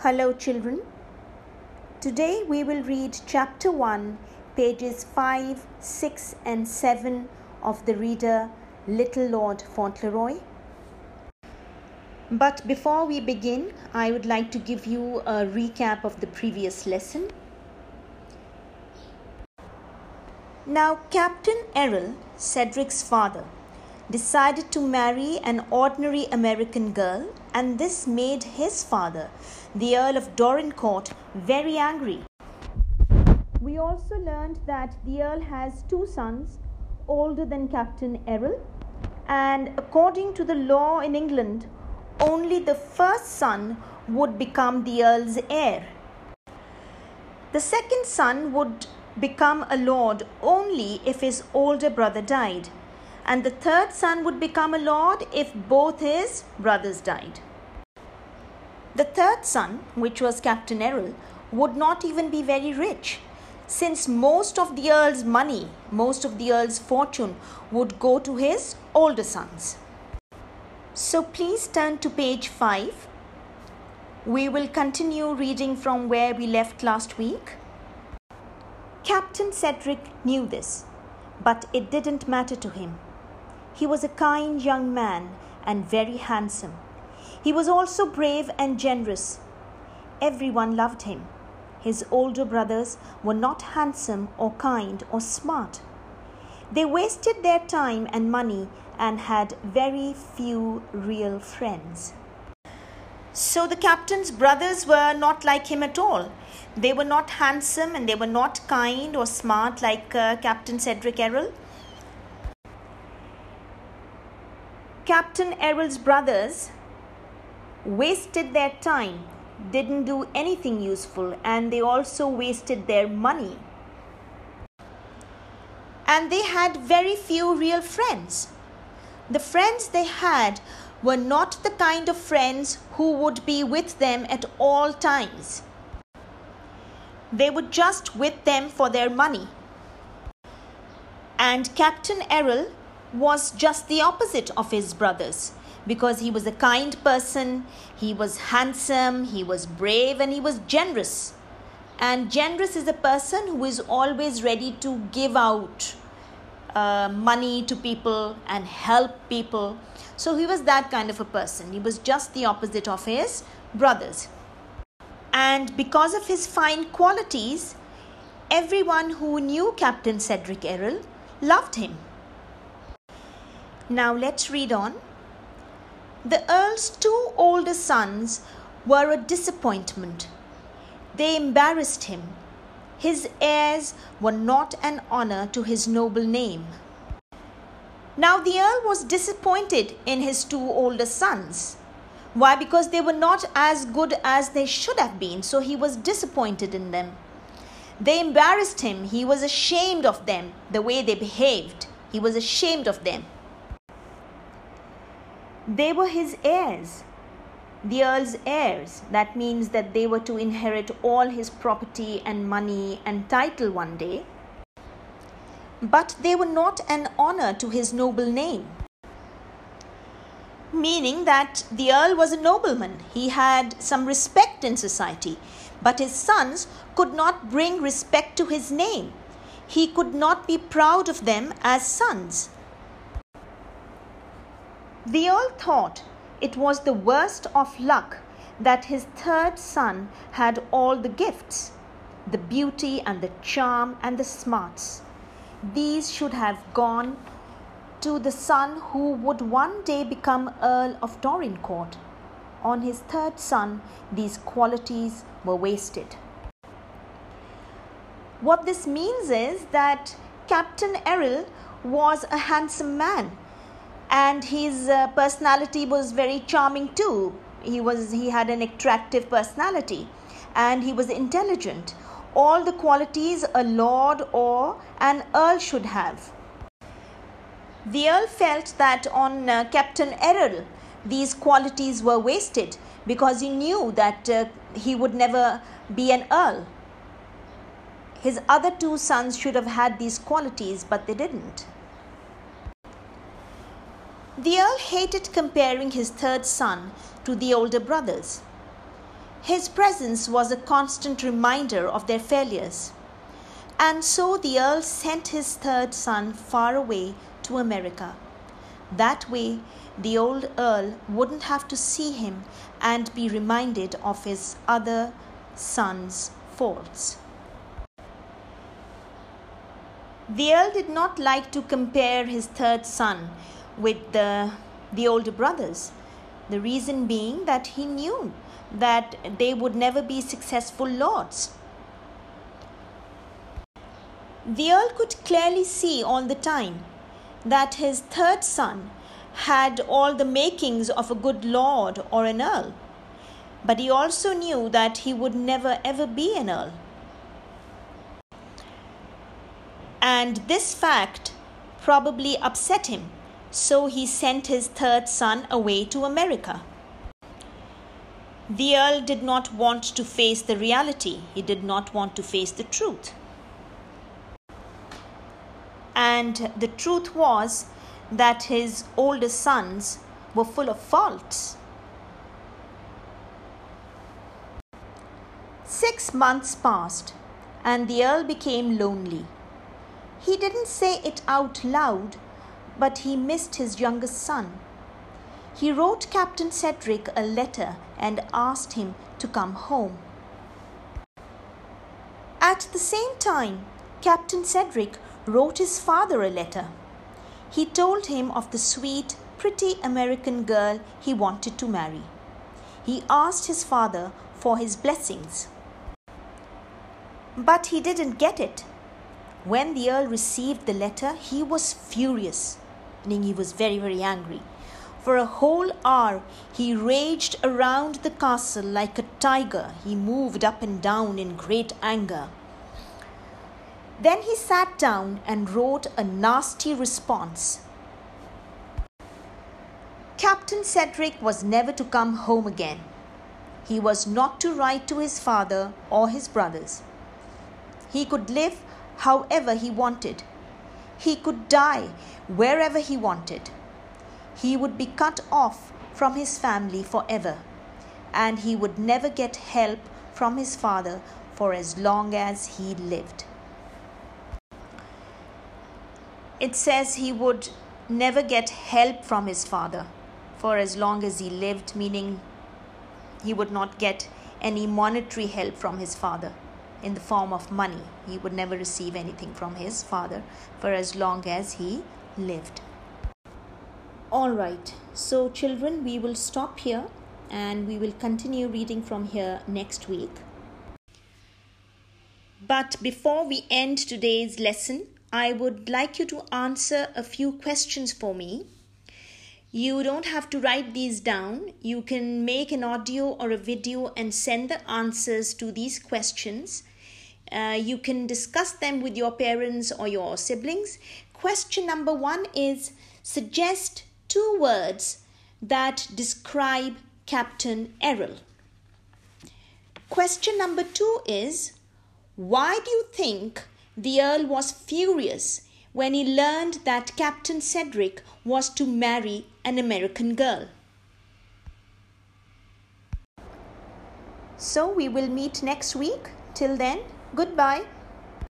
Hello, children. Today we will read chapter 1, pages 5, 6, and 7 of the reader Little Lord Fauntleroy. But before we begin, I would like to give you a recap of the previous lesson. Now, Captain Errol, Cedric's father, decided to marry an ordinary American girl, and this made his father, the Earl of Dorincourt, very angry. We also learned that the Earl has two sons older than Captain Errol, and according to the law in England, only the first son would become the Earl's heir. The second son would become a lord only if his older brother died and the third son would become a lord if both his brothers died. The third son, which was Captain Errol, would not even be very rich, since most of the earl's money, most of the earl's fortune, would go to his older sons. So please turn to page 5. We will continue reading from where we left last week. Captain Cedric knew this, but it didn't matter to him. He was a kind young man and very handsome. He was also brave and generous. Everyone loved him. His older brothers were not handsome or kind or smart. They wasted their time and money and had very few real friends. So the captain's brothers were not like him at all. They were not handsome and they were not kind or smart like uh, Captain Cedric Errol. Captain Errol's brothers wasted their time, didn't do anything useful, and they also wasted their money. And they had very few real friends. The friends they had were not the kind of friends who would be with them at all times. They were just with them for their money. And Captain Errol was just the opposite of his brothers because he was a kind person, he was handsome, he was brave, and he was generous. And generous is a person who is always ready to give out uh, money to people and help people. So he was that kind of a person. He was just the opposite of his brothers. And because of his fine qualities, everyone who knew Captain Cedric Errol loved him. Now let's read on. The Earl's two older sons were a disappointment. They embarrassed him. His heirs were not an honor to his noble name. Now the Earl was disappointed in his two older sons. Why? Because they were not as good as they should have been, so he was disappointed in them. They embarrassed him. He was ashamed of them, the way they behaved. He was ashamed of them. They were his heirs, the Earl's heirs. That means that they were to inherit all his property and money and title one day. But they were not an honor to his noble name. Meaning that the Earl was a nobleman, he had some respect in society, but his sons could not bring respect to his name. He could not be proud of them as sons. The Earl thought it was the worst of luck that his third son had all the gifts the beauty and the charm and the smarts. These should have gone to the son who would one day become Earl of Dorincourt. On his third son, these qualities were wasted. What this means is that Captain Errol was a handsome man and his uh, personality was very charming too. He was he had an attractive personality and he was intelligent. All the qualities a lord or an earl should have. The earl felt that on uh, captain errol these qualities were wasted because he knew that uh, he would never be an earl. His other two sons should have had these qualities but they didn't the Earl hated comparing his third son to the older brothers. His presence was a constant reminder of their failures. And so the Earl sent his third son far away to America. That way, the old Earl wouldn't have to see him and be reminded of his other son's faults. The Earl did not like to compare his third son with the, the older brothers. The reason being that he knew that they would never be successful lords. The Earl could clearly see all the time that his third son had all the makings of a good lord or an earl, but he also knew that he would never ever be an earl. And this fact probably upset him, so he sent his third son away to America. The Earl did not want to face the reality, he did not want to face the truth. And the truth was that his older sons were full of faults. Six months passed, and the Earl became lonely. He didn't say it out loud, but he missed his youngest son. He wrote Captain Cedric a letter and asked him to come home. At the same time, Captain Cedric wrote his father a letter. He told him of the sweet, pretty American girl he wanted to marry. He asked his father for his blessings. But he didn't get it. When the Earl received the letter, he was furious, meaning he was very, very angry. For a whole hour, he raged around the castle like a tiger. He moved up and down in great anger. Then he sat down and wrote a nasty response. Captain Cedric was never to come home again. He was not to write to his father or his brothers. He could live however he wanted. He could die wherever he wanted he would be cut off from his family forever, and he would never get help from his father for as long as he lived. It says he would never get help from his father for as long as he lived, meaning he would not get any monetary help from his father in the form of money. He would never receive anything from his father for as long as he lived. All right, so children, we will stop here and we will continue reading from here next week. But before we end today's lesson, I would like you to answer a few questions for me. You don't have to write these down. You can make an audio or a video and send the answers to these questions. Uh, you can discuss them with your parents or your siblings. Question number one is suggest two words that describe Captain Errol. Question number two is Why do you think the Earl was furious when he learned that Captain Cedric was to marry an American girl? So we will meet next week. Till then, goodbye.